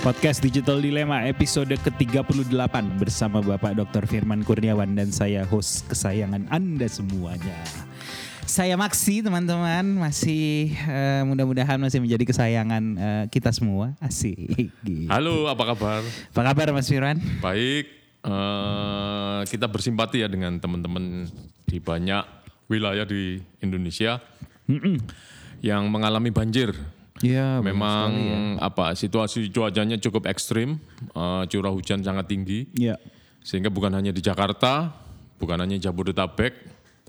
Podcast Digital Dilema episode ke-38 bersama Bapak Dr. Firman Kurniawan dan saya host kesayangan Anda semuanya. Saya Maksi teman-teman masih eh, mudah-mudahan masih menjadi kesayangan eh, kita semua. Asik. Gitu. Halo, apa kabar? Apa kabar Mas Firman? Baik. eh, kita bersimpati ya dengan teman-teman di banyak wilayah di Indonesia yang mengalami banjir. Iya, Memang apa situasi cuacanya cukup ekstrim, eh, curah hujan sangat tinggi, Iya. sehingga bukan hanya di Jakarta, bukan hanya Jabodetabek,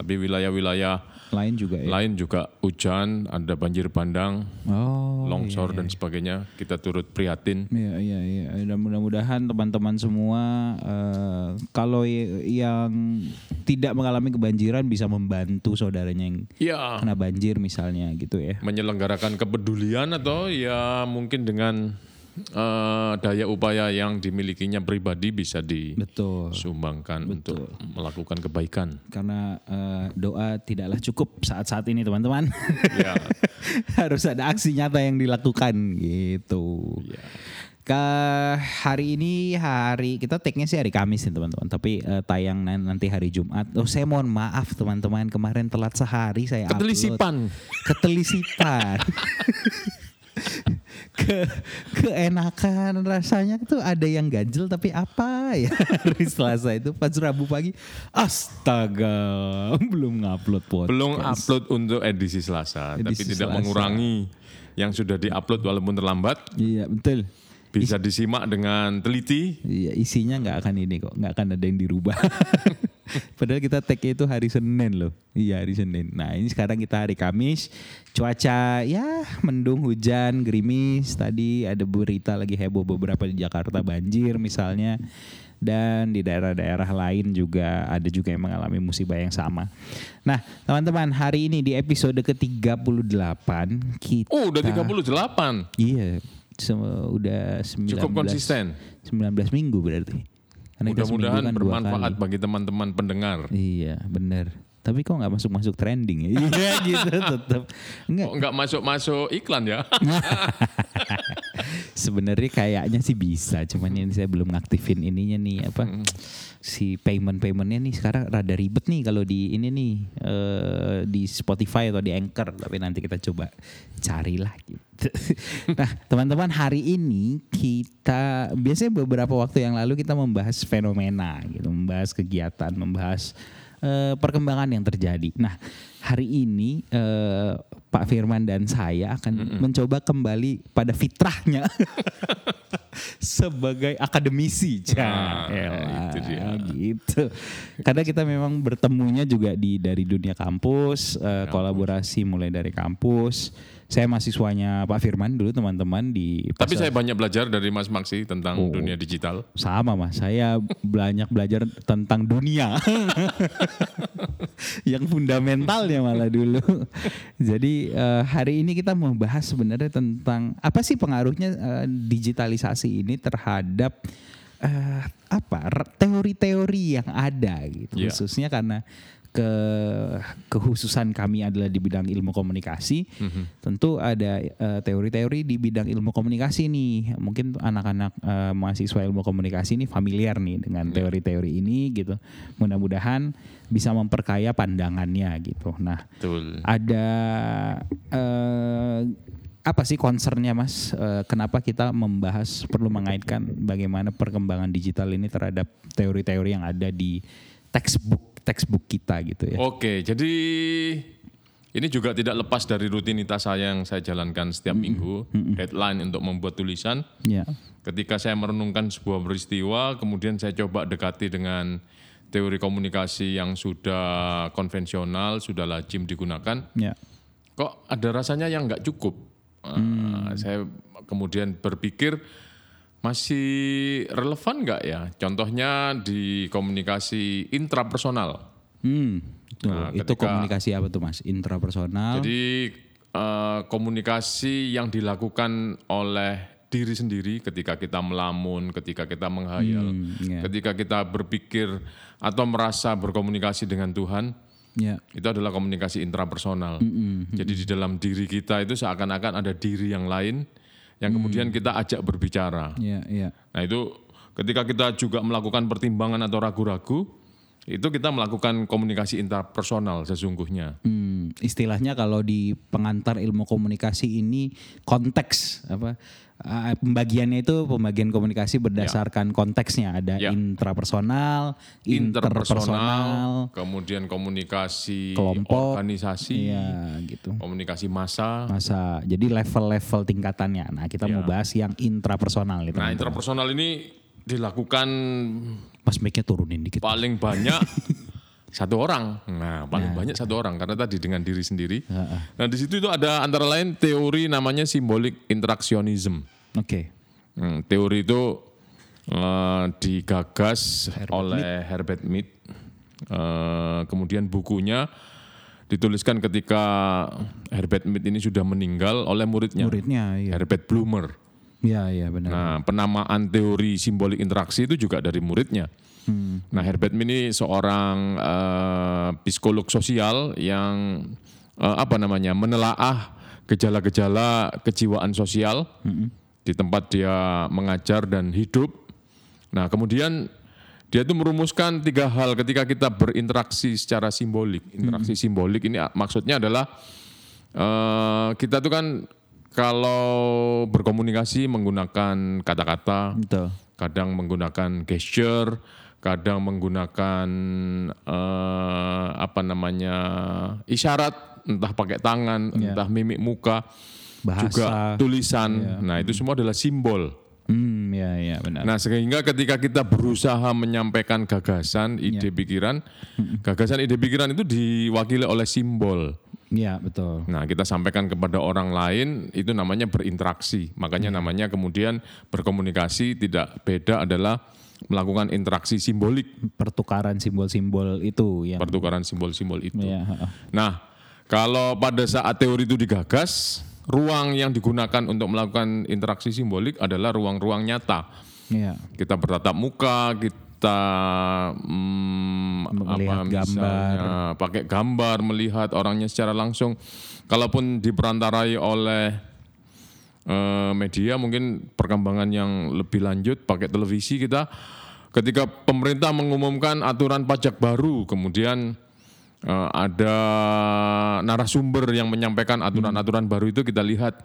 tapi wilayah-wilayah Lain juga ya. lain juga hujan, ada banjir bandang, Oh. longsor dan sebagainya. Kita turut prihatin. Iya iya iya dan mudah-mudahan teman-teman semua eh, kalau yang tidak mengalami kebanjiran bisa membantu saudaranya yang Ya, kena banjir misalnya gitu ya. menyelenggarakan kepedulian atau ya mungkin dengan eh, daya upaya yang dimilikinya pribadi bisa Betul. disumbangkan untuk melakukan kebaikan. Karena eh, doa tidaklah cukup saat-saat ini teman-teman. Ya, Harus ada aksi nyata yang dilakukan gitu. ya. Ke hari ini hari kita tag-nya sih hari Kamis nih teman-teman, tapi eh, tayang nan- nanti hari Jumat. Oh saya mohon maaf teman-teman kemarin telat sehari saya upload. Ketelisipan. Ketelisipan. ke keenakan rasanya tuh ada yang ganjel tapi apa ya hari Selasa itu pas Rabu pagi astaga belum ngupload podcast Belum upload untuk edisi Selasa, tapi Edisi tidak Selasa. mengurangi yang sudah diupload walaupun terlambat. iya betul Bisa disimak dengan teliti. Iya isinya nggak akan ini kok, nggak akan ada yang dirubah. Padahal kita tag itu hari Senin loh. Iya hari Senin. Nah ini sekarang kita hari Kamis. Cuaca ya mendung hujan gerimis. Tadi ada berita lagi heboh beberapa di Jakarta banjir misalnya. Dan di daerah-daerah lain juga ada juga yang mengalami musibah yang sama. Nah teman-teman hari ini di episode ke-38 kita... Oh, udah 38. Iya, udah 19 Cukup konsisten. 19 minggu berarti. Mudah-mudahan kan bermanfaat bagi teman-teman pendengar. Iya, benar. Tapi kok nggak masuk-masuk trending ya? Iya gitu tetap. Enggak. Kok nggak masuk-masuk iklan ya? Sebenarnya kayaknya sih bisa, cuman ini saya belum ngaktifin ininya nih apa si payment paymentnya nih sekarang rada ribet nih kalau di ini nih eh, di Spotify atau di Anchor tapi nanti kita coba carilah gitu. nah teman-teman hari ini kita biasanya beberapa waktu yang lalu kita membahas fenomena gitu, membahas kegiatan, membahas eh, perkembangan yang terjadi. Nah, hari ini eh, Pak Firman dan saya akan mencoba kembali pada fitrahnya sebagai akademisi. Nah, itu dia. gitu. Karena kita memang bertemunya juga di dari dunia kampus, eh, kolaborasi mulai dari kampus. Saya mahasiswanya Pak Firman dulu teman-teman di Tapi saya banyak belajar dari Mas Maksi tentang Oh. dunia digital. sama mas, saya banyak belajar tentang dunia, yang fundamentalnya malah dulu. Jadi eh, hari ini kita membahas sebenarnya tentang apa sih pengaruhnya eh, digitalisasi ini terhadap eh, apa teori-teori yang ada gitu, Iya. khususnya karena ke kekhususan kami adalah di bidang ilmu komunikasi. Tentu ada eh, teori-teori di bidang ilmu komunikasi nih. Mungkin anak-anak eh, mahasiswa ilmu komunikasi ini familiar nih dengan teori-teori ini gitu. Mudah-mudahan bisa memperkaya pandangannya gitu. Nah, Betul. ada eh, apa sih concernnya mas? Kenapa kita membahas perlu mengaitkan bagaimana perkembangan digital ini terhadap teori-teori yang ada di textbook textbook kita gitu ya? Oke, jadi ini juga tidak lepas dari rutinitas saya yang saya jalankan setiap minggu. Headline untuk membuat tulisan. Ya, Ketika saya merenungkan sebuah peristiwa, kemudian saya coba dekati dengan teori komunikasi yang sudah konvensional, sudah lazim digunakan. ya, Kok ada rasanya yang nggak cukup? Uh, saya kemudian berpikir masih relevan nggak ya? Contohnya di komunikasi intrapersonal. hmm, itu, Nah, itu ketika- komunikasi apa tuh mas? Intrapersonal? Jadi eh, komunikasi yang dilakukan oleh diri sendiri ketika kita melamun, ketika kita menghayal, iya. ketika kita berpikir atau merasa berkomunikasi dengan Tuhan, ya, itu adalah komunikasi intrapersonal. Jadi di dalam diri kita itu seakan-akan ada diri yang lain yang kemudian kita ajak berbicara. Iya, iya. Nah itu ketika kita juga melakukan pertimbangan atau ragu-ragu, itu kita melakukan komunikasi interpersonal sesungguhnya. Hmm, istilahnya kalau di pengantar ilmu komunikasi ini konteks apa uh, pembagiannya itu pembagian komunikasi berdasarkan konteksnya ada Ya. intrapersonal, interpersonal, Interpersonal, kemudian komunikasi Kelompok. organisasi, iya gitu. komunikasi massa. Masa jadi level-level tingkatannya. Nah, kita mau bahas yang intrapersonal itu. Nah interpersonal ini dilakukan Mas mic-nya turunin dikit. paling banyak satu orang. Nah, paling banyak satu orang karena tadi dengan diri sendiri. Nah, di situ itu ada antara lain teori namanya simbolik interaksionisme. Oke. Hmm, teori itu eh, digagas oleh Herbert Mead. Eh, kemudian bukunya dituliskan ketika Herbert Mead ini sudah meninggal oleh muridnya, Muridnya iya. Herbert Blumer. Iya, iya benar. Nah, penamaan teori simbolik interaksi itu juga dari muridnya. Nah, Herbert ini seorang eh, psikolog sosial yang eh, apa namanya menelaah gejala-gejala kejiwaan sosial. Di tempat dia mengajar dan hidup. Nah, kemudian dia itu merumuskan tiga hal ketika kita berinteraksi secara simbolik. Interaksi simbolik ini maksudnya adalah eh, kita tuh kan kalau berkomunikasi menggunakan kata-kata, kadang menggunakan gesture, kadang menggunakan eh, apa namanya isyarat, entah pakai tangan, entah mimik muka, Bahasa. juga tulisan. Nah itu semua adalah simbol. Hmm, ya, ya benar. Nah sehingga ketika kita berusaha menyampaikan gagasan, ide pikiran, gagasan ide pikiran itu diwakili oleh simbol. Iya, betul. Nah, kita sampaikan kepada orang lain itu namanya berinteraksi. Makanya namanya kemudian berkomunikasi tidak beda adalah melakukan interaksi simbolik, Pertukaran simbol-simbol itu yang pertukaran simbol-simbol itu. ya. Nah, kalau pada saat teori itu digagas, ruang yang digunakan untuk melakukan interaksi simbolik adalah ruang-ruang nyata. Iya. Kita bertatap muka, kita mm, Melihat apa misalnya pakai gambar, melihat orangnya secara langsung. Kalaupun diperantarai oleh eh, media, mungkin perkembangan yang lebih lanjut pakai televisi kita. Ketika pemerintah mengumumkan aturan pajak baru, kemudian eh, ada narasumber yang menyampaikan aturan-aturan baru itu kita lihat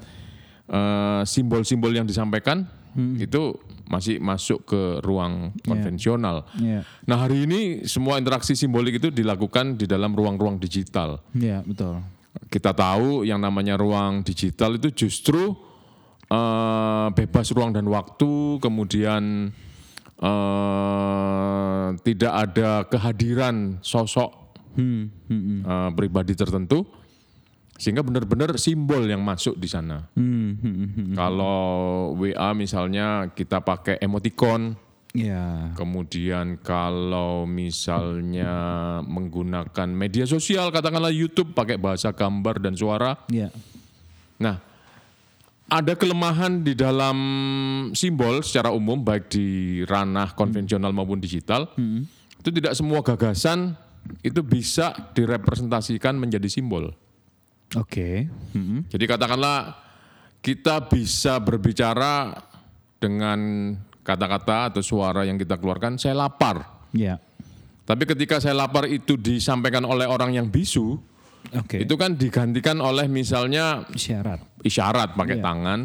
eh, simbol-simbol yang disampaikan itu masih masuk ke ruang konvensional. Iya. Nah hari ini semua interaksi simbolik itu dilakukan di dalam ruang-ruang digital. Iya, betul. Kita tahu yang namanya ruang digital itu justru eh, bebas ruang dan waktu, kemudian eh, tidak ada kehadiran sosok Hmm, hmm, hmm. eh, pribadi tertentu, sehingga benar-benar simbol yang masuk di sana. Hmm, hmm, hmm, hmm. Kalau WA misalnya kita pakai emoticon, Iya. Kemudian kalau misalnya menggunakan media sosial, katakanlah YouTube pakai bahasa gambar dan suara. Iya. Nah, ada kelemahan di dalam simbol secara umum baik di ranah konvensional maupun digital. Itu tidak semua gagasan itu bisa direpresentasikan menjadi simbol. Oke. Hmm. Jadi katakanlah kita bisa berbicara dengan kata-kata atau suara yang kita keluarkan, saya lapar. Iya. Tapi ketika saya lapar itu disampaikan oleh orang yang bisu, Oke. itu kan digantikan oleh misalnya syarat. isyarat pakai Iya. tangan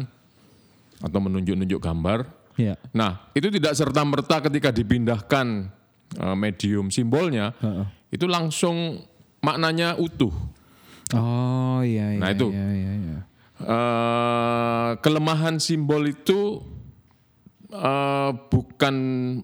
atau menunjuk-nunjuk gambar. Iya. Nah, itu tidak serta merta ketika dipindahkan eh, medium simbolnya, Heeh. itu langsung maknanya utuh. Oh iya iya. Nah, itu. Iya, iya, iya. Eh, kelemahan simbol itu eh, bukan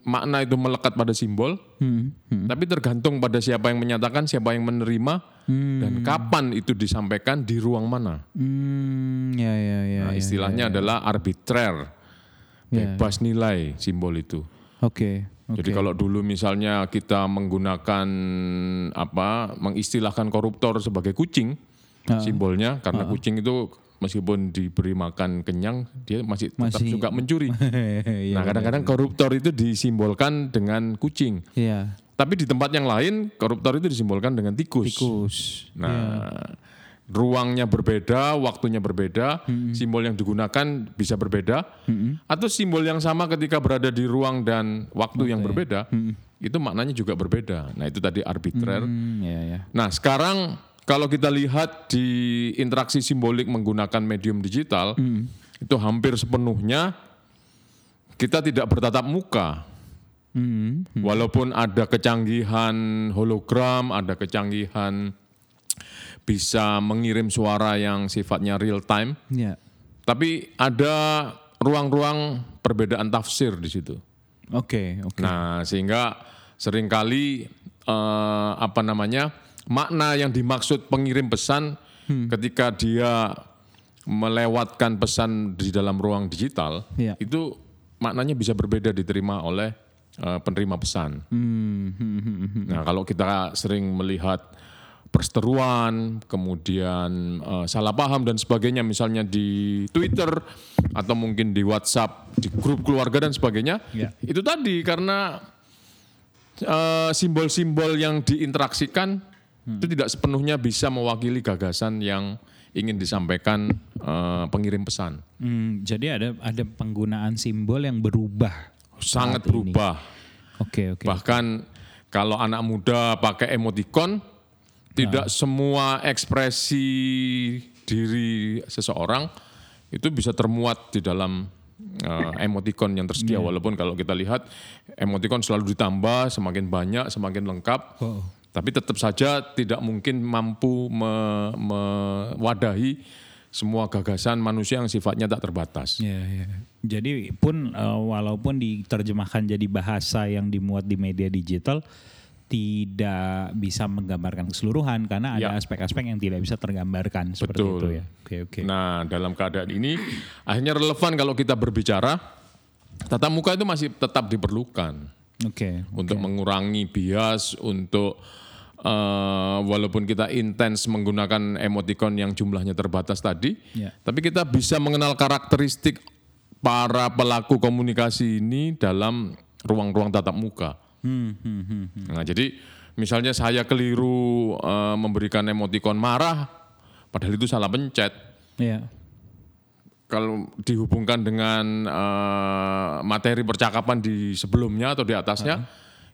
makna itu melekat pada simbol, Hmm, hmm. tapi tergantung pada siapa yang menyatakan, siapa yang menerima, dan kapan itu disampaikan di ruang mana. Hmm, ya ya ya. Nah, ya, istilahnya ya, ya. adalah arbitrer, Ya. bebas nilai simbol itu. Oke. Jadi oke. kalau dulu misalnya kita menggunakan apa, mengistilahkan koruptor sebagai kucing, Ah. simbolnya karena kucing itu meskipun diberi makan kenyang, dia masih tetap Masih- suka mencuri. Iya, nah, kadang-kadang koruptor itu disimbolkan dengan kucing. Iya. Tapi di tempat yang lain koruptor itu disimbolkan dengan tikus. Tikus. Nah, ruangnya berbeda, waktunya berbeda, simbol yang digunakan bisa berbeda, atau simbol yang sama ketika berada di ruang dan waktu yang berbeda, itu maknanya juga berbeda. Nah itu tadi arbitrer. Hmm, ya, ya. Nah sekarang kalau kita lihat di interaksi simbolik menggunakan medium digital, itu hampir sepenuhnya kita tidak bertatap muka. Hmm, Walaupun ada kecanggihan hologram, ada kecanggihan bisa mengirim suara yang sifatnya real time, ya. tapi ada ruang-ruang perbedaan tafsir di situ. Oke, oke. Nah, sehingga sering kali eh, apa namanya makna yang dimaksud pengirim pesan ketika dia melewatkan pesan di dalam ruang digital Iya. itu maknanya bisa berbeda diterima oleh eh, penerima pesan. Hmm, hmm, hmm, hmm. Nah, kalau kita sering melihat perseteruan, kemudian eh, salah paham dan sebagainya, misalnya di Twitter atau mungkin di WhatsApp, di grup keluarga dan sebagainya, Ya. itu tadi karena eh, simbol-simbol yang diinteraksikan itu tidak sepenuhnya bisa mewakili gagasan yang ingin disampaikan eh, pengirim pesan. Hmm, jadi ada ada penggunaan simbol yang berubah. Sangat berubah. Oke, oke. Bahkan kalau anak muda pakai emoticon, tidak semua ekspresi diri seseorang itu bisa termuat di dalam eh, emoticon yang tersedia. Walaupun kalau kita lihat emoticon selalu ditambah, semakin banyak, semakin lengkap. Oh. Tapi tetap saja tidak mungkin mampu me- mewadahi semua gagasan manusia yang sifatnya tak terbatas. Ya, ya. Jadi pun eh, walaupun diterjemahkan jadi bahasa yang dimuat di media digital tidak bisa menggambarkan keseluruhan karena ada Ya. aspek-aspek yang tidak bisa tergambarkan seperti Betul. itu ya. Oke, oke. Nah, dalam keadaan ini akhirnya relevan kalau kita berbicara tatap muka itu masih tetap diperlukan Oke. untuk mengurangi bias, untuk eh, walaupun kita intens menggunakan emoticon yang jumlahnya terbatas tadi, Ya. tapi kita bisa mengenal karakteristik para pelaku komunikasi ini dalam ruang-ruang tatap muka. Hmm, hmm, hmm, hmm. Nah, jadi misalnya saya keliru eh, memberikan emoticon marah, padahal itu salah pencet. Ya. Kalau dihubungkan dengan eh, materi percakapan di sebelumnya atau di atasnya,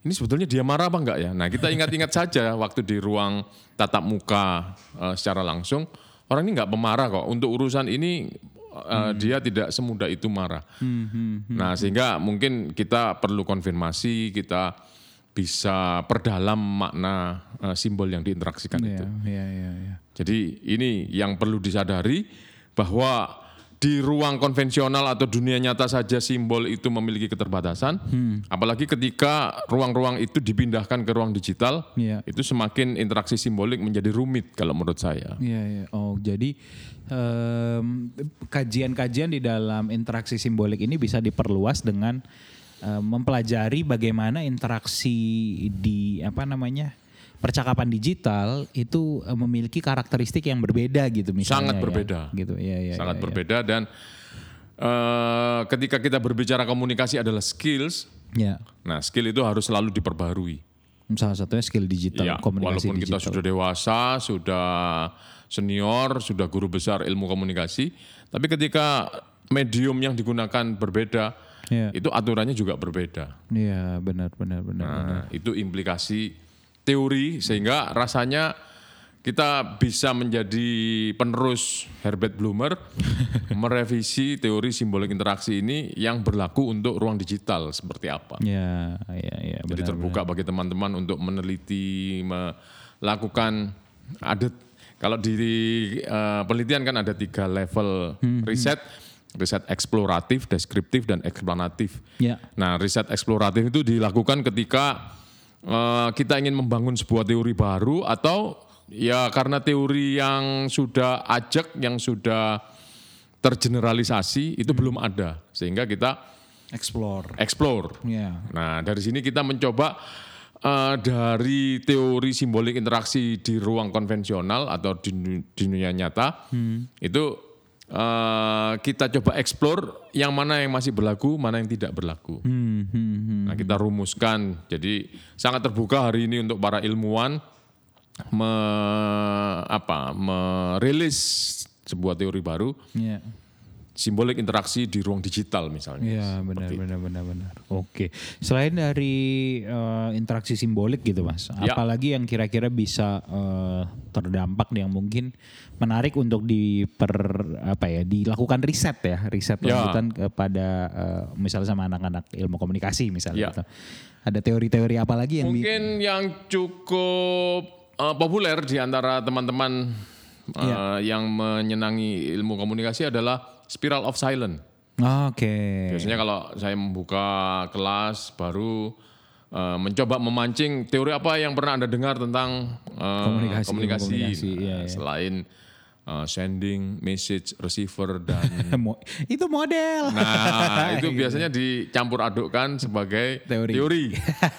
ini sebetulnya dia marah apa enggak ya? Nah kita ingat-ingat saja waktu di ruang tatap muka eh, secara langsung, orang ini enggak pemarah kok. Untuk urusan ini eh, dia tidak semudah itu marah. Hmm, hmm, hmm. Nah sehingga mungkin kita perlu konfirmasi, kita bisa perdalam makna eh, simbol yang diinteraksikan itu. Ya, ya, ya, ya. Jadi ini yang perlu disadari bahwa di ruang konvensional atau dunia nyata saja simbol itu memiliki keterbatasan, apalagi ketika ruang-ruang itu dipindahkan ke ruang digital, Iya. itu semakin interaksi simbolik menjadi rumit kalau menurut saya. Iya, iya. Oh, jadi em, kajian-kajian di dalam interaksi simbolik ini bisa diperluas dengan em, mempelajari bagaimana interaksi di apa namanya percakapan digital itu eh, memiliki karakteristik yang berbeda gitu misalnya. Sangat ya. berbeda. Gitu, ya, ya. Sangat ya, ya. berbeda dan eh, ketika kita berbicara komunikasi adalah skills, Ya. nah skill itu harus selalu diperbarui. Salah satunya skill digital, Ya, komunikasi walaupun kita digital. sudah dewasa, sudah senior, sudah guru besar ilmu komunikasi, tapi ketika medium yang digunakan berbeda, Ya. itu aturannya juga berbeda. Iya, benar, benar, benar. benar. Nah, itu implikasi teori sehingga rasanya kita bisa menjadi penerus Herbert Blumer merevisi teori simbolik interaksi ini yang berlaku untuk ruang digital seperti apa. Ya, ya, ya. Jadi benar, terbuka bagi teman-teman untuk meneliti, melakukan ada kalau di eh, penelitian kan ada tiga level riset, riset eksploratif, deskriptif dan eksplanatif. Ya. Nah, riset eksploratif itu dilakukan ketika eh, kita ingin membangun sebuah teori baru atau ya karena teori yang sudah ajak, yang sudah tergeneralisasi itu belum ada, sehingga kita Explore. explore. Ya. Nah, dari sini kita mencoba eh, dari teori simbolik interaksi di ruang konvensional atau di, di dunia nyata, itu eh, kita coba explore yang mana yang masih berlaku, mana yang tidak berlaku. Hmm, hmm, hmm. Nah, kita rumuskan. Jadi sangat terbuka hari ini untuk para ilmuwan me, apa merilis sebuah teori baru Iya. Simbolik interaksi di ruang digital misalnya. Iya benar benar benar benar. Oke. Selain dari eh, interaksi simbolik gitu mas, Ya. apalagi yang kira-kira bisa eh, terdampak yang mungkin menarik untuk diper apa ya dilakukan riset ya riset Ya. lanjutan kepada eh, misalnya sama anak-anak ilmu komunikasi misalnya. Ya. gitu. Ada teori-teori apa lagi yang Mungkin yang cukup eh, populer di antara teman-teman eh, Iya. yang menyenangi ilmu komunikasi adalah spiral of silence. Oke. Biasanya kalau saya membuka kelas baru eh, mencoba memancing teori apa yang pernah anda dengar tentang eh, Komunikasi, komunikasi. komunikasi, Nah, iya, iya. Selain eh, sending, message, receiver dan itu model. Nah, itu biasanya dicampur adukkan sebagai Teori. teori.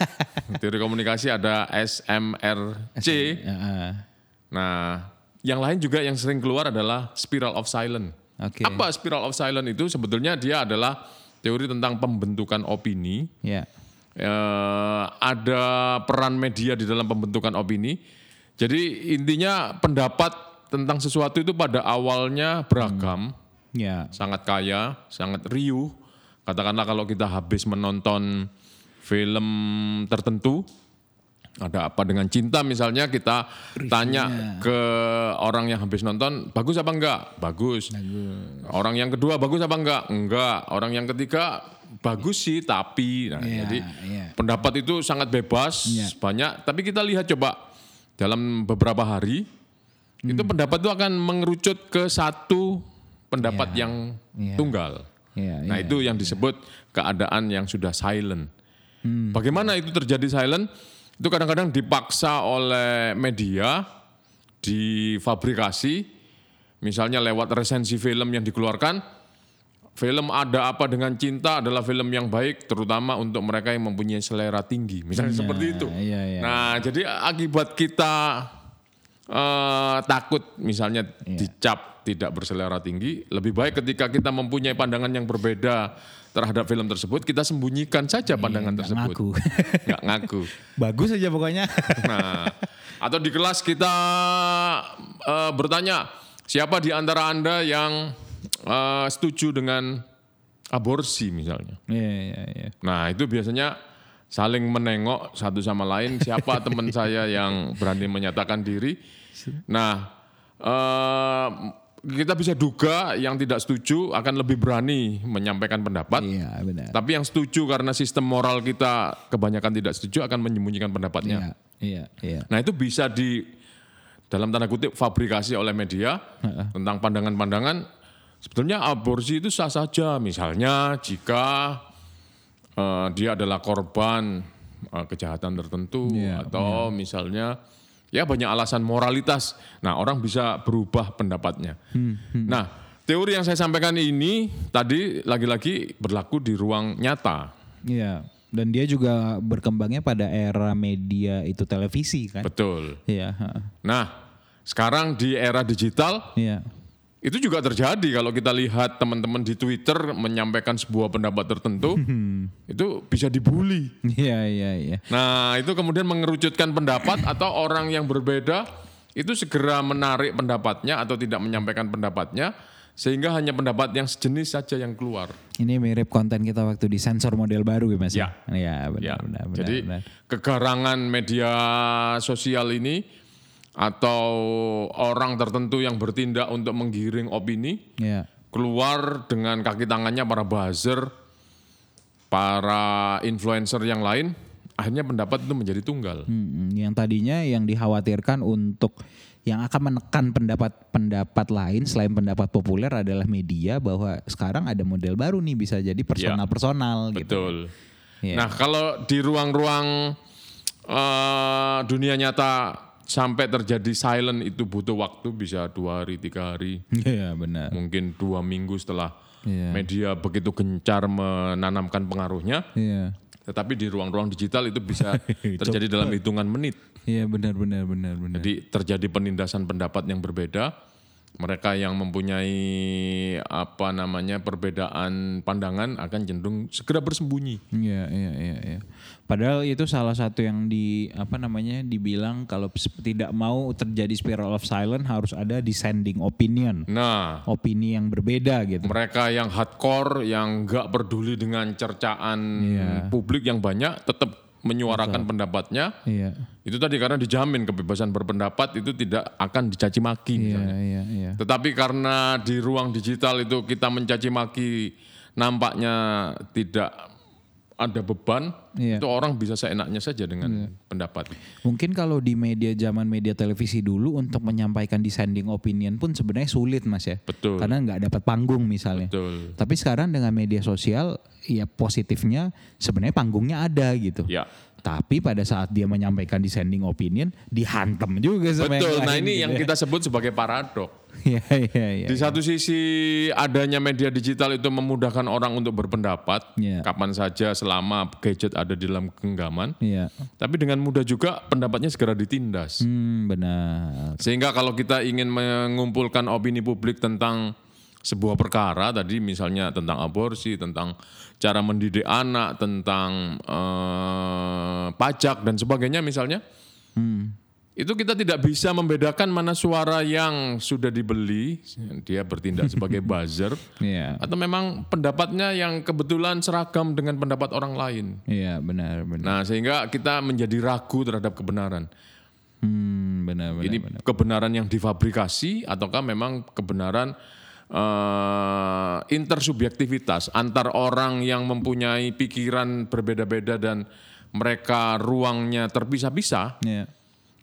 teori komunikasi ada SMRC. Nah, yang lain juga yang sering keluar adalah spiral of silence. Oke. Apa spiral of silence itu? Sebetulnya dia adalah teori tentang pembentukan opini. Ya. Eh, ada peran media di dalam pembentukan opini. Jadi intinya pendapat tentang sesuatu itu pada awalnya beragam Ya. sangat kaya, sangat riuh. Katakanlah kalau kita habis menonton film tertentu, ada apa dengan cinta misalnya kita tanya ke orang yang habis nonton, bagus apa enggak? Bagus. Orang yang kedua bagus apa enggak? Enggak. Orang yang ketiga bagus sih tapi. Nah, Iya, jadi iya. pendapat itu sangat bebas, Iya. banyak. Tapi kita lihat coba dalam beberapa hari itu Hmm. pendapat itu akan mengerucut ke satu pendapat Iya, yang iya. tunggal. Iya, Nah iya. itu yang disebut keadaan yang sudah silent. Hmm. Bagaimana itu terjadi silent? Itu kadang-kadang dipaksa oleh media, difabrikasi, misalnya lewat resensi film yang dikeluarkan, film ada apa dengan cinta adalah film yang baik, terutama untuk mereka yang mempunyai selera tinggi, misalnya seperti itu. iya, iya. Nah, jadi akibat kita eh, takut misalnya Iya. dicap tidak berselera tinggi, lebih baik ketika kita mempunyai pandangan yang berbeda terhadap film tersebut, kita sembunyikan saja pandangan Iya, nggak tersebut. ngaku. Nggak ngaku. Bagus aja pokoknya. Nah, atau di kelas kita eh, bertanya, siapa di antara Anda yang eh, setuju dengan aborsi misalnya? Iya, iya, iya. Nah, itu biasanya saling menengok satu sama lain siapa teman saya yang berani menyatakan diri. Nah, eh, kita bisa duga yang tidak setuju akan lebih berani menyampaikan pendapat. Iya, benar. Tapi yang setuju karena sistem moral kita kebanyakan tidak setuju akan menyembunyikan pendapatnya. Iya, iya, iya. Nah itu bisa di dalam tanda kutip fabrikasi oleh media tentang pandangan-pandangan. Sebetulnya aborsi itu sah saja. Misalnya jika eh, dia adalah korban eh, kejahatan tertentu Iya, atau misalnya ya banyak alasan moralitas. Nah orang bisa berubah pendapatnya. Nah teori yang saya sampaikan ini tadi lagi-lagi berlaku di ruang nyata. Iya. Dan dia juga berkembangnya pada era media itu televisi kan? Betul. Iya. Nah sekarang di era digital iya. Itu juga terjadi kalau kita lihat teman-teman di Twitter menyampaikan sebuah pendapat tertentu, itu bisa dibully. Iya, iya, iya. Nah, itu kemudian mengerucutkan pendapat atau orang yang berbeda itu segera menarik pendapatnya atau tidak menyampaikan pendapatnya sehingga hanya pendapat yang sejenis saja yang keluar. Ini mirip konten kita waktu di sensor model baru ya Mas? Ya. Iya, benar, Ya, benar, benar. jadi benar. kegarangan media sosial ini atau orang tertentu yang bertindak untuk menggiring opini Iya. keluar dengan kaki tangannya para buzzer, para influencer yang lain, akhirnya pendapat itu menjadi tunggal. Hmm, yang tadinya yang dikhawatirkan untuk yang akan menekan pendapat-pendapat lain selain pendapat populer adalah media bahwa sekarang ada model baru nih bisa jadi personal-personal gitu. Betul. Iya. Nah kalau di ruang-ruang eh, dunia nyata sampai terjadi silent itu butuh waktu bisa dua hari tiga hari Iya, benar. mungkin dua minggu setelah Iya. media begitu gencar menanamkan pengaruhnya. Iya. Tetapi di ruang-ruang digital itu bisa terjadi dalam hitungan menit. Iya, benar benar benar benar. Jadi terjadi penindasan pendapat yang berbeda mereka yang mempunyai apa namanya perbedaan pandangan akan cenderung segera bersembunyi. Iya, iya, iya, iya. Padahal itu salah satu yang di apa namanya dibilang kalau tidak mau terjadi spiral of silence harus ada dissenting opinion. Nah, Opini yang berbeda gitu. mereka yang hardcore yang nggak peduli dengan cercaan Iya. publik yang banyak tetap menyuarakan pendapatnya. Iya. Itu tadi karena dijamin kebebasan berpendapat itu tidak akan dicaci maki Iya, misalnya. iya, iya. Tetapi karena di ruang digital itu kita mencaci maki nampaknya tidak ada beban, Iya. itu orang bisa seenaknya saja dengan pendapat. Mungkin kalau di media zaman media televisi dulu untuk menyampaikan dissenting opinion pun sebenarnya sulit mas ya. Betul. Karena nggak dapat panggung misalnya. Betul. Tapi sekarang dengan media sosial ya positifnya sebenarnya panggungnya ada gitu. Ya. Tapi pada saat dia menyampaikan dissenting opinion dihantam juga sama Betul. yang Nah ini gitu yang ya. kita sebut sebagai paradok. Iya iya iya. Di satu sisi adanya media digital itu memudahkan orang untuk berpendapat Iya. kapan saja selama gadget ada di dalam genggaman. Iya. Tapi dengan mudah juga pendapatnya segera ditindas. Hmm, benar. Sehingga kalau kita ingin mengumpulkan opini publik tentang sebuah perkara tadi misalnya tentang aborsi, tentang cara mendidik anak, tentang eh, pajak dan sebagainya misalnya, itu kita tidak bisa membedakan mana suara yang sudah dibeli, dia bertindak sebagai buzzer, Iya. atau memang pendapatnya yang kebetulan seragam dengan pendapat orang lain. Iya, benar benar. Nah sehingga kita menjadi ragu terhadap kebenaran. Hmm, benar benar. Ini benar. kebenaran yang difabrikasi ataukah memang kebenaran eh, intersubjektivitas antar orang yang mempunyai pikiran berbeda-beda dan mereka ruangnya terpisah-pisah, Iya.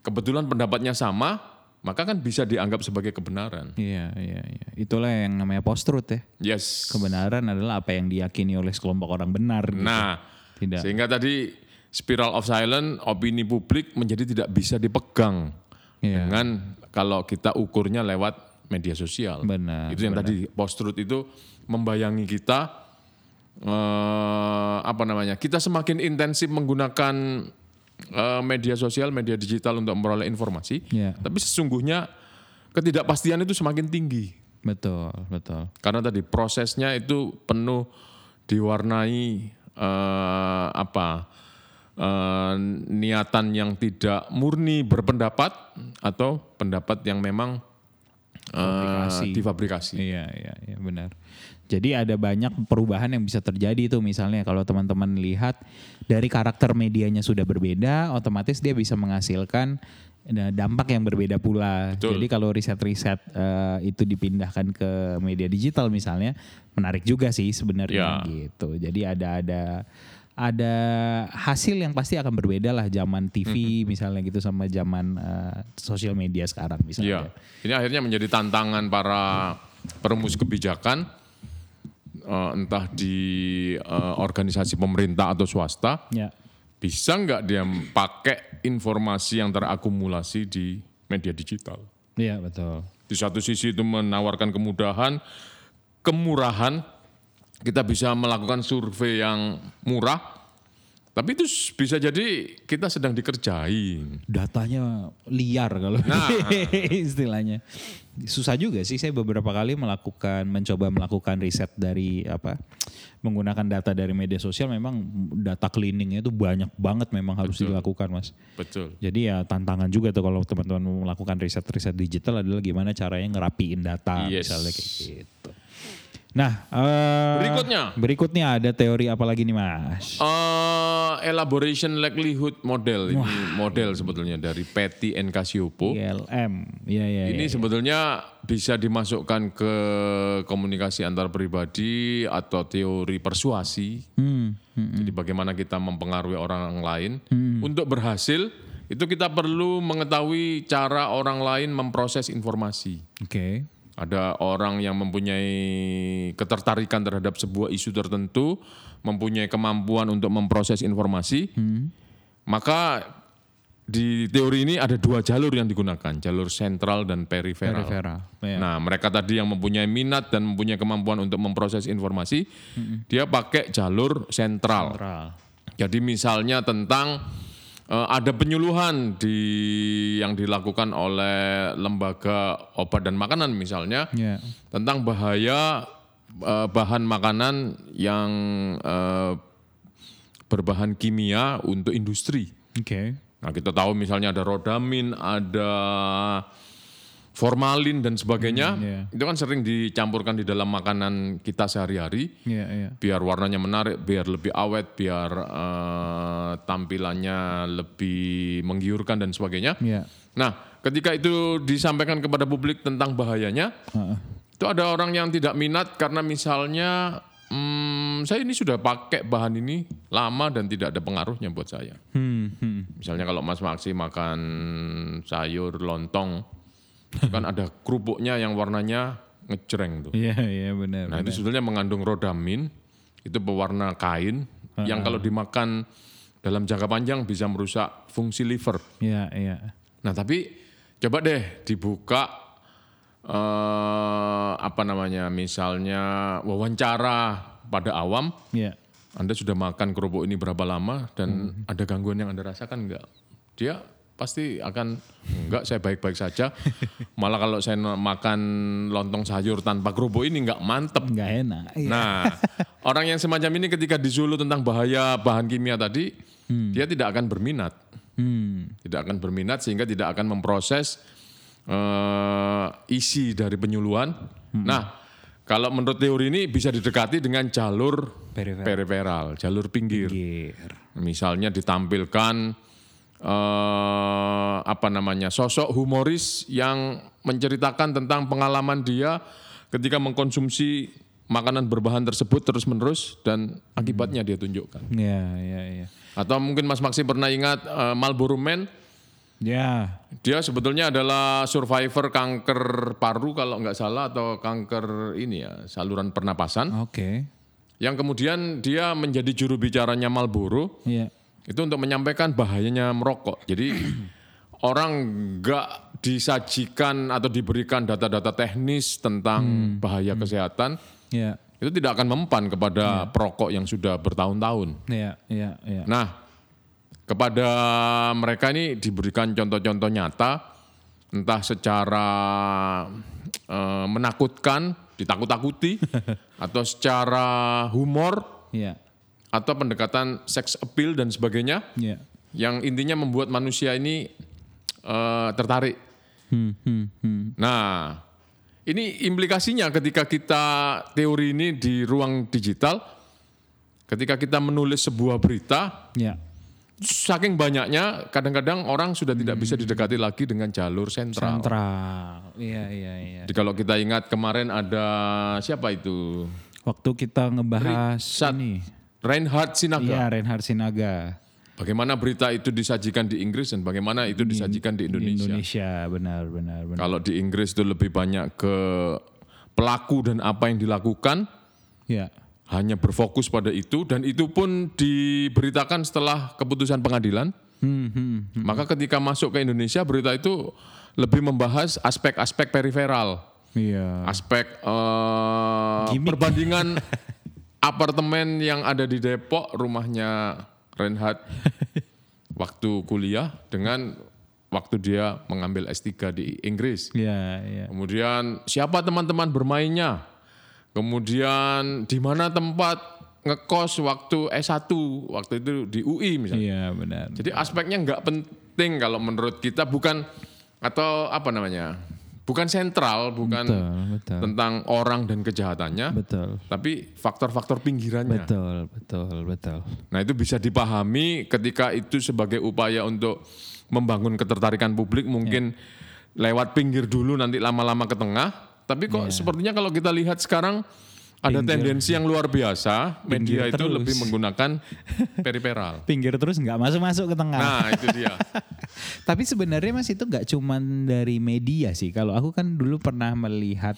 kebetulan pendapatnya sama, maka kan bisa dianggap sebagai kebenaran. Iya, iya, iya. Itulah yang namanya post truth ya. Yes. Kebenaran adalah apa yang diyakini oleh sekelompok orang benar. gitu. Nah, Tidak. sehingga tadi spiral of silence, opini publik menjadi tidak bisa dipegang Iya. dengan kalau kita ukurnya lewat media sosial. Benar, Itu yang tadi post truth itu membayangi kita eh, apa namanya? Kita semakin intensif menggunakan eh, media sosial, media digital untuk memperoleh informasi, Iya. tapi sesungguhnya ketidakpastian itu semakin tinggi. Betul, betul. Karena tadi prosesnya itu penuh diwarnai eh, apa eh, niatan yang tidak murni berpendapat atau pendapat yang memang eh, Fabrikasi. difabrikasi. Iya, iya, iya, benar. Jadi ada banyak perubahan yang bisa terjadi tuh misalnya kalau teman-teman lihat dari karakter medianya sudah berbeda, otomatis dia bisa menghasilkan eh, dampak yang berbeda pula. Betul. Jadi kalau riset-riset eh, itu dipindahkan ke media digital misalnya, menarik juga sih sebenarnya Ya. gitu. Jadi ada ada ada hasil yang pasti akan berbeda lah zaman TV misalnya gitu sama zaman eh, sosial media sekarang Iya. misalnya. Ini akhirnya menjadi tantangan para perumus kebijakan eh, entah di eh, organisasi pemerintah atau swasta Ya. bisa nggak dia pakai informasi yang terakumulasi di media digital. Iya, betul. Di satu sisi itu menawarkan kemudahan, kemurahan, kita bisa melakukan survei yang murah, tapi itu bisa jadi kita sedang dikerjain. datanya liar kalau Nah. istilahnya. Susah juga sih saya beberapa kali melakukan mencoba melakukan riset dari apa menggunakan data dari media sosial memang data cleaningnya itu banyak banget memang harus dilakukan Mas. Betul. Jadi ya tantangan juga tuh kalau teman-teman melakukan riset-riset digital adalah gimana caranya ngerapiin data Yes. misalnya kayak gitu. Nah, eh, Berikutnya. berikutnya ada teori apa lagi nih Mas? Eh, elaboration likelihood model ini model sebetulnya dari Petty and Cassiopo. ILM. Iya iya. Ini iya. sebetulnya bisa dimasukkan ke komunikasi antar pribadi atau teori persuasi. Hmm, hmm, Jadi bagaimana kita mempengaruhi orang lain. Untuk berhasil itu kita perlu mengetahui cara orang lain memproses informasi. Oke. Ada orang yang mempunyai ketertarikan terhadap sebuah isu tertentu, mempunyai kemampuan untuk memproses informasi, maka di teori ini ada dua jalur yang digunakan, jalur sentral dan periferal. Perifera. Iya. Nah, mereka tadi yang mempunyai minat dan mempunyai kemampuan untuk memproses informasi, dia pakai jalur sentral. Sentral. Jadi misalnya tentang eh, ada penyuluhan di yang dilakukan oleh lembaga obat dan makanan misalnya Ya. tentang bahaya eh, bahan makanan yang eh, berbahan kimia untuk industri. Oke. Nah, kita tahu misalnya ada rodamin, ada formalin dan sebagainya. iya. Itu kan sering dicampurkan di dalam makanan kita sehari-hari Iya, iya. biar warnanya menarik, biar lebih awet, biar eh, tampilannya lebih menggiurkan dan sebagainya. Iya. Nah, ketika itu disampaikan kepada publik tentang bahayanya, Heeh. itu ada orang yang tidak minat karena misalnya hmm, saya ini sudah pakai bahan ini lama dan tidak ada pengaruhnya buat saya. Hmm, hmm. Misalnya kalau Mas Maksi makan sayur lontong, kan ada kerupuknya yang warnanya ngejreng tuh. Iya, iya benar. Nah itu sebetulnya mengandung rodamin, itu pewarna kain yang kalau dimakan dalam jangka panjang bisa merusak fungsi liver. Iya, iya. Nah tapi coba deh dibuka eh, apa namanya misalnya wawancara pada awam, Iya. Anda sudah makan kerupuk ini berapa lama dan ada gangguan yang Anda rasakan enggak? Dia pasti akan enggak saya baik-baik saja. Malah kalau saya makan lontong sayur tanpa kerupuk ini enggak mantep. Enggak enak. Iya. Nah, orang yang semacam ini ketika disulut tentang bahaya bahan kimia tadi, dia tidak akan berminat. Hmm. Tidak akan berminat sehingga tidak akan memproses eh, isi dari penyuluhan. Nah, kalau menurut teori ini bisa didekati dengan jalur Periferal. periferal, jalur pinggir. Pinggir. Misalnya ditampilkan eh, apa namanya sosok humoris yang menceritakan tentang pengalaman dia ketika mengkonsumsi makanan berbahan tersebut terus menerus dan akibatnya dia tunjukkan. Iya, iya, iya. Atau mungkin Mas Maksi pernah ingat eh, Marlboro Man, Ya. dia sebetulnya adalah survivor kanker paru kalau nggak salah atau kanker ini ya saluran pernapasan Oke. yang kemudian dia menjadi juru bicaranya Marlboro Iya. Itu untuk menyampaikan bahayanya merokok. Jadi orang nggak disajikan atau diberikan data-data teknis tentang bahaya kesehatan Iya. itu tidak akan mempan kepada perokok yang sudah bertahun-tahun. Iya, iya, iya. Nah, kepada mereka ini diberikan contoh-contoh nyata, entah secara eh, menakutkan, ditakut-takuti, atau secara humor, Iya. Atau pendekatan sex appeal dan sebagainya, Iya. yang intinya membuat manusia ini eh, tertarik. Hmm, hmm, hmm. Nah, ini implikasinya ketika kita teori ini di ruang digital, ketika kita menulis sebuah berita, Iya. saking banyaknya kadang-kadang orang sudah tidak bisa didekati lagi dengan jalur sentral. Sentral. Iya, iya, iya. Jadi kalau kita ingat kemarin ada siapa itu? Waktu kita ngebahas Richard ini. Reinhard Sinaga. Iya, Reinhard Sinaga. Bagaimana berita itu disajikan di Inggris dan bagaimana itu disajikan di Di Indonesia. Indonesia, benar, benar, benar. Kalau di Inggris itu lebih banyak ke pelaku dan apa yang dilakukan, Iya. hanya berfokus pada itu dan itu pun diberitakan setelah keputusan pengadilan. Hmm, hmm. Maka ketika masuk ke Indonesia berita itu lebih membahas aspek-aspek periferal, Iya. aspek Gimik. perbandingan apartemen yang ada di Depok, rumahnya Reinhard waktu kuliah dengan waktu dia mengambil S3 di Inggris. Iya, iya. Kemudian siapa teman-teman bermainnya? Kemudian di mana tempat ngekos waktu S1 waktu itu di UI misalnya. Iya, benar. Jadi aspeknya nggak penting kalau menurut kita bukan atau apa namanya? Bukan sentral, bukan Betul, betul. tentang orang dan kejahatannya, Betul. tapi faktor-faktor pinggirannya. Betul, betul, betul. Nah, itu bisa dipahami ketika itu sebagai upaya untuk membangun ketertarikan publik mungkin lewat pinggir dulu nanti lama-lama ke tengah. Tapi kok sepertinya kalau kita lihat sekarang ada tendensi yang luar biasa media Pinggir itu terus. lebih menggunakan periferal. Pinggir terus nggak masuk-masuk ke tengah. Nah, itu dia. Tapi sebenarnya mas itu nggak cuman dari media sih. Kalau aku kan dulu pernah melihat,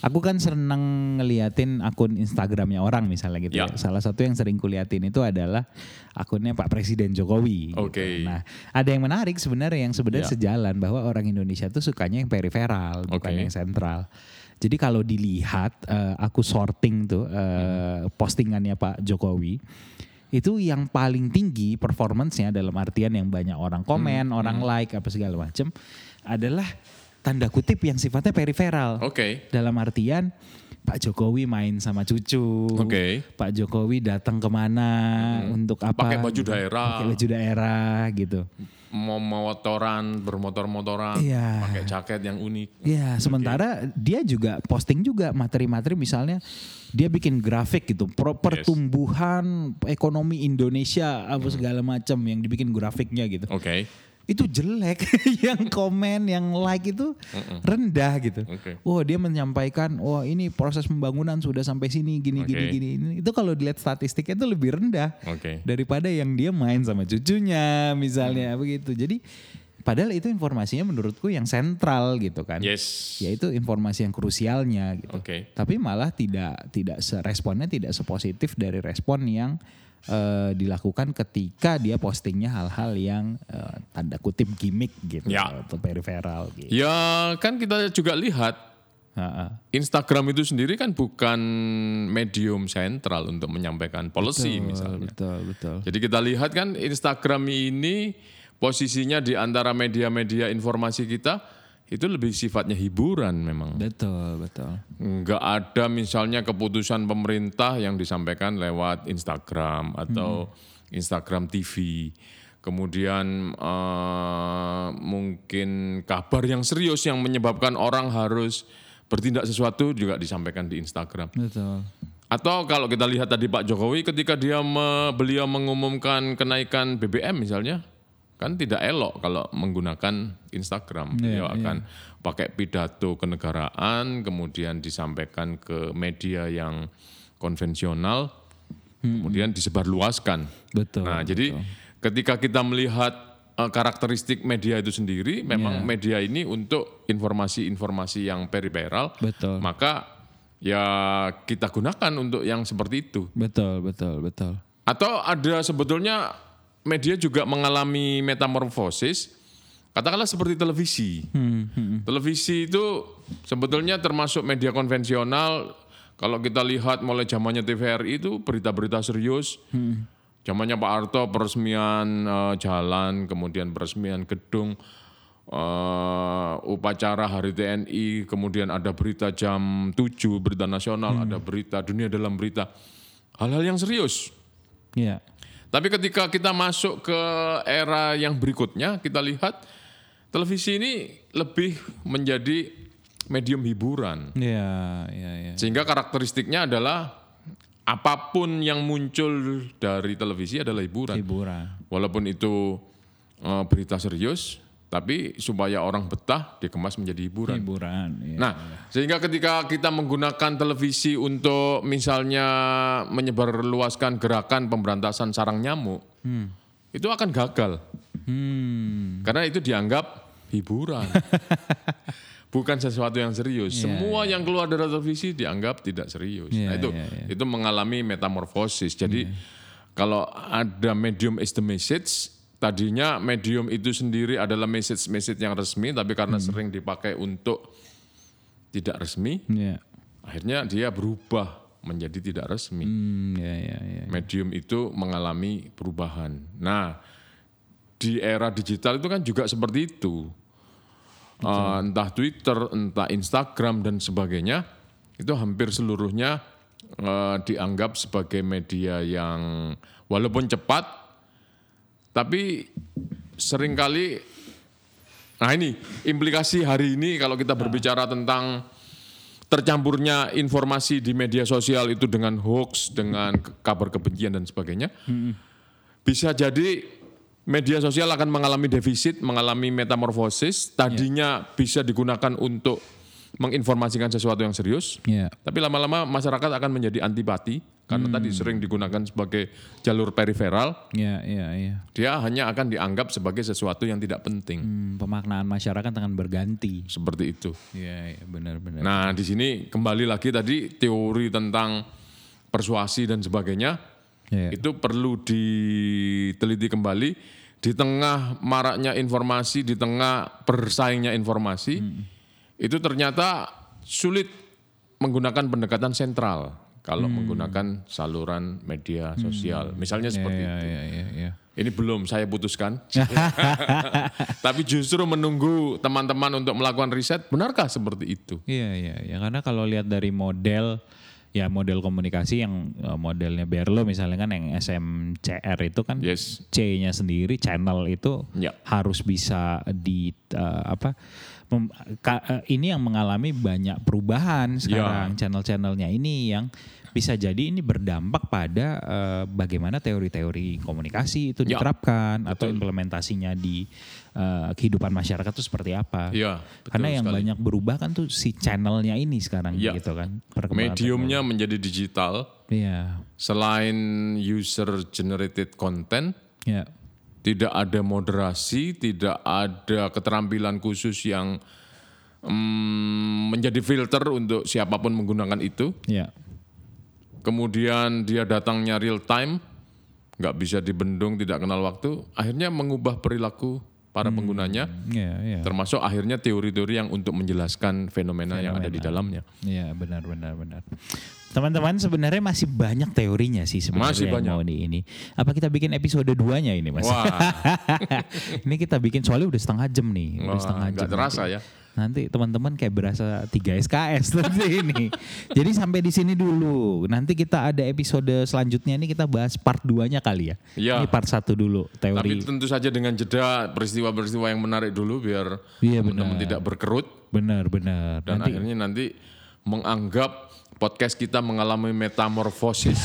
aku kan seneng ngeliatin akun Instagramnya orang misalnya gitu. Ya. Ya. Salah satu yang sering kuliatin itu adalah akunnya Pak Presiden Jokowi. gitu. Oke. Nah ada yang menarik sebenarnya yang sebenarnya Ya. sejalan bahwa orang Indonesia tuh sukanya yang periferal bukan Oke. yang sentral. Jadi kalau dilihat, eh, aku sorting tuh eh, postingannya Pak Jokowi itu yang paling tinggi performance-nya dalam artian yang banyak orang komen, orang like apa segala macam adalah tanda kutip yang sifatnya periferal. Oke. Dalam artian Pak Jokowi main sama cucu, Oke. Pak Jokowi datang ke mana untuk apa? Pakai baju daerah. Pakai baju daerah gitu. Mau motoran, bermotor-motoran, Iya. pakai jaket yang unik. Ya, sementara dia juga posting juga materi-materi misalnya dia bikin grafik gitu, pro- pertumbuhan ekonomi Indonesia apa segala macam yang dibikin grafiknya gitu. Oke. Itu jelek, yang komen, yang like itu rendah gitu. Oke. Wah, dia menyampaikan, wah ini proses pembangunan sudah sampai sini gini gini Oke. gini. Ini- Itu kalau dilihat statistiknya itu lebih rendah Oke. daripada yang dia main sama cucunya misalnya begitu. Jadi padahal itu informasinya menurutku yang sentral gitu kan. Yes. Yaitu informasi yang krusialnya gitu. Oke. Tapi malah tidak tidak responnya tidak sepositif dari respon yang eh, dilakukan ketika dia postingnya hal-hal yang eh, tanda kutip gimmick gitu Ya. atau periferal gitu. Ya kan kita juga lihat. Instagram itu sendiri kan bukan medium sentral untuk menyampaikan policy misalnya. Betul, betul. Jadi kita lihat kan Instagram ini posisinya di antara media-media informasi kita itu lebih sifatnya hiburan memang. Betul, betul. Enggak ada misalnya keputusan pemerintah yang disampaikan lewat Instagram atau Instagram TV. Kemudian eh, mungkin kabar yang serius yang menyebabkan orang harus bertindak sesuatu juga disampaikan di Instagram. Betul. Atau kalau kita lihat tadi Pak Jokowi ketika dia me- beliau mengumumkan kenaikan BBM misalnya, kan tidak elok kalau menggunakan Instagram. Beliau akan pakai pidato kenegaraan, kemudian disampaikan ke media yang konvensional, kemudian disebarluaskan. Betul. Nah, jadi ketika kita melihat eh, karakteristik media itu sendiri, memang media ini untuk informasi-informasi yang periferal, Betul. maka ya kita gunakan untuk yang seperti itu. Betul, betul, betul. Atau ada sebetulnya media juga mengalami metamorfosis, katakanlah seperti televisi. Televisi itu sebetulnya termasuk media konvensional. Kalau kita lihat mulai zamannya TVRI itu berita-berita serius. Zamannya Pak Harto peresmian eh, jalan, kemudian peresmian gedung, eh, upacara Hari TNI, kemudian ada berita jam 7 berita nasional, ada berita dunia dalam berita. Hal-hal yang serius. Iya. Tapi ketika kita masuk ke era yang berikutnya, kita lihat televisi ini lebih menjadi medium hiburan. Iya, iya, iya. Sehingga karakteristiknya adalah apa pun yang muncul dari televisi adalah hiburan. Hiburan. Walaupun itu eh, berita serius, tapi supaya orang betah dikemas menjadi hiburan. Hiburan. Iya. Nah, sehingga ketika kita menggunakan televisi untuk misalnya menyebarluaskan gerakan pemberantasan sarang nyamuk, itu akan gagal. Hmm. Karena itu dianggap hiburan. Bukan sesuatu yang serius. Semua yang keluar dari televisi dianggap tidak serius. Iya, nah, itu iya, iya. itu mengalami metamorfosis. Jadi kalau ada medium is the message, tadinya medium itu sendiri adalah message-message yang resmi, tapi karena sering dipakai untuk tidak resmi, Iya. akhirnya dia berubah menjadi tidak resmi. Hmm, iya, iya, iya. Medium itu mengalami perubahan. Nah, di era digital itu kan juga seperti itu. Eh, entah Twitter, entah Instagram dan sebagainya, itu hampir seluruhnya eh, dianggap sebagai media yang walaupun cepat, tapi sering kali, nah ini implikasi hari ini kalau kita berbicara tentang tercampurnya informasi di media sosial itu dengan hoax, dengan kabar kebencian dan sebagainya, bisa jadi media sosial akan mengalami defisit, mengalami metamorfosis. Tadinya bisa digunakan untuk menginformasikan sesuatu yang serius, Iya. tapi lama-lama masyarakat akan menjadi antipati karena tadi sering digunakan sebagai jalur periferal. Iya, iya, iya. Dia hanya akan dianggap sebagai sesuatu yang tidak penting, Hmm, pemaknaan masyarakat akan berganti. seperti itu. Iya, iya, benar-benar. Nah, di sini kembali lagi tadi teori tentang persuasi dan sebagainya Iya. itu perlu diteliti kembali di tengah maraknya informasi, di tengah bersaingnya informasi. Itu ternyata sulit menggunakan pendekatan sentral kalau menggunakan saluran media sosial. Misalnya seperti Iya, itu. iya, iya, iya. Ini belum saya putuskan. Tapi justru menunggu teman-teman untuk melakukan riset, benarkah seperti itu? Iya iya ya karena kalau lihat dari model ya model komunikasi yang eh, modelnya Berlo misalnya kan yang SMCR itu kan Yes. C-nya sendiri channel itu Ya. harus bisa di eh, apa mem- ka- eh, ini yang mengalami banyak perubahan sekarang channel-channelnya ini yang bisa jadi ini berdampak pada eh, bagaimana teori-teori komunikasi itu Ya. diterapkan atau implementasinya di eh, kehidupan masyarakat itu seperti apa. Iya, betul Karena yang sekali. banyak berubah kan tuh si channelnya ini sekarang Iya. gitu kan. Mediumnya menjadi digital. Iya. selain user generated content, Iya. Tidak ada moderasi, tidak ada keterampilan khusus yang mm, menjadi filter untuk siapa pun menggunakan itu. Iya. Kemudian dia datangnya real time, nggak bisa dibendung, tidak kenal waktu, akhirnya mengubah perilaku para penggunanya, Iya, iya. termasuk akhirnya teori-teori yang untuk menjelaskan fenomena, yang ada di dalamnya. Iya, benar benar benar. Teman-teman sebenarnya masih banyak teorinya sih sebenarnya Masih banyak. mau di ini. Apa kita bikin episode 2-nya ini, Mas? Wah, ini kita bikin soalnya udah setengah jam nih, udah Wah, setengah nggak jam. terasa nanti. ya. Nanti teman-teman kayak berasa 3 SKS nanti ini. Jadi sampai di sini dulu. Nanti kita ada episode selanjutnya ini kita bahas part 2-nya kali ya. Iya. Ini part 1 dulu Tapi teori. tentu saja dengan jeda peristiwa-peristiwa yang menarik dulu biar Iya, teman-teman tidak berkerut Benar benar. dan Nanti akhirnya nanti menganggap podcast kita mengalami metamorfosis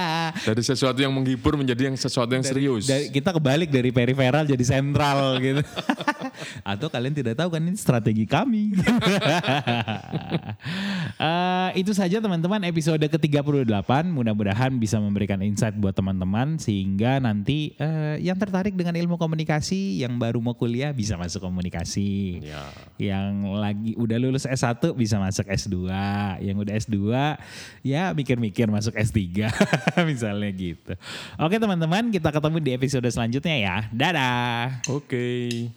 dari sesuatu yang menghibur menjadi yang sesuatu yang serius. dari, kita kebalik dari periferal jadi sentral gitu. Atau kalian tidak tahu kan ini strategi kami. Eh, itu saja teman-teman episode ke-38. Mudah-mudahan bisa memberikan insight buat teman-teman sehingga nanti eh, yang tertarik dengan ilmu komunikasi yang baru mau kuliah bisa masuk komunikasi. Ya. Yang lagi udah lulus S1 bisa masuk S2. Yang udah S2 ya mikir-mikir masuk S3 misalnya gitu. Oke teman-teman kita ketemu di episode selanjutnya ya. Dadah. Oke.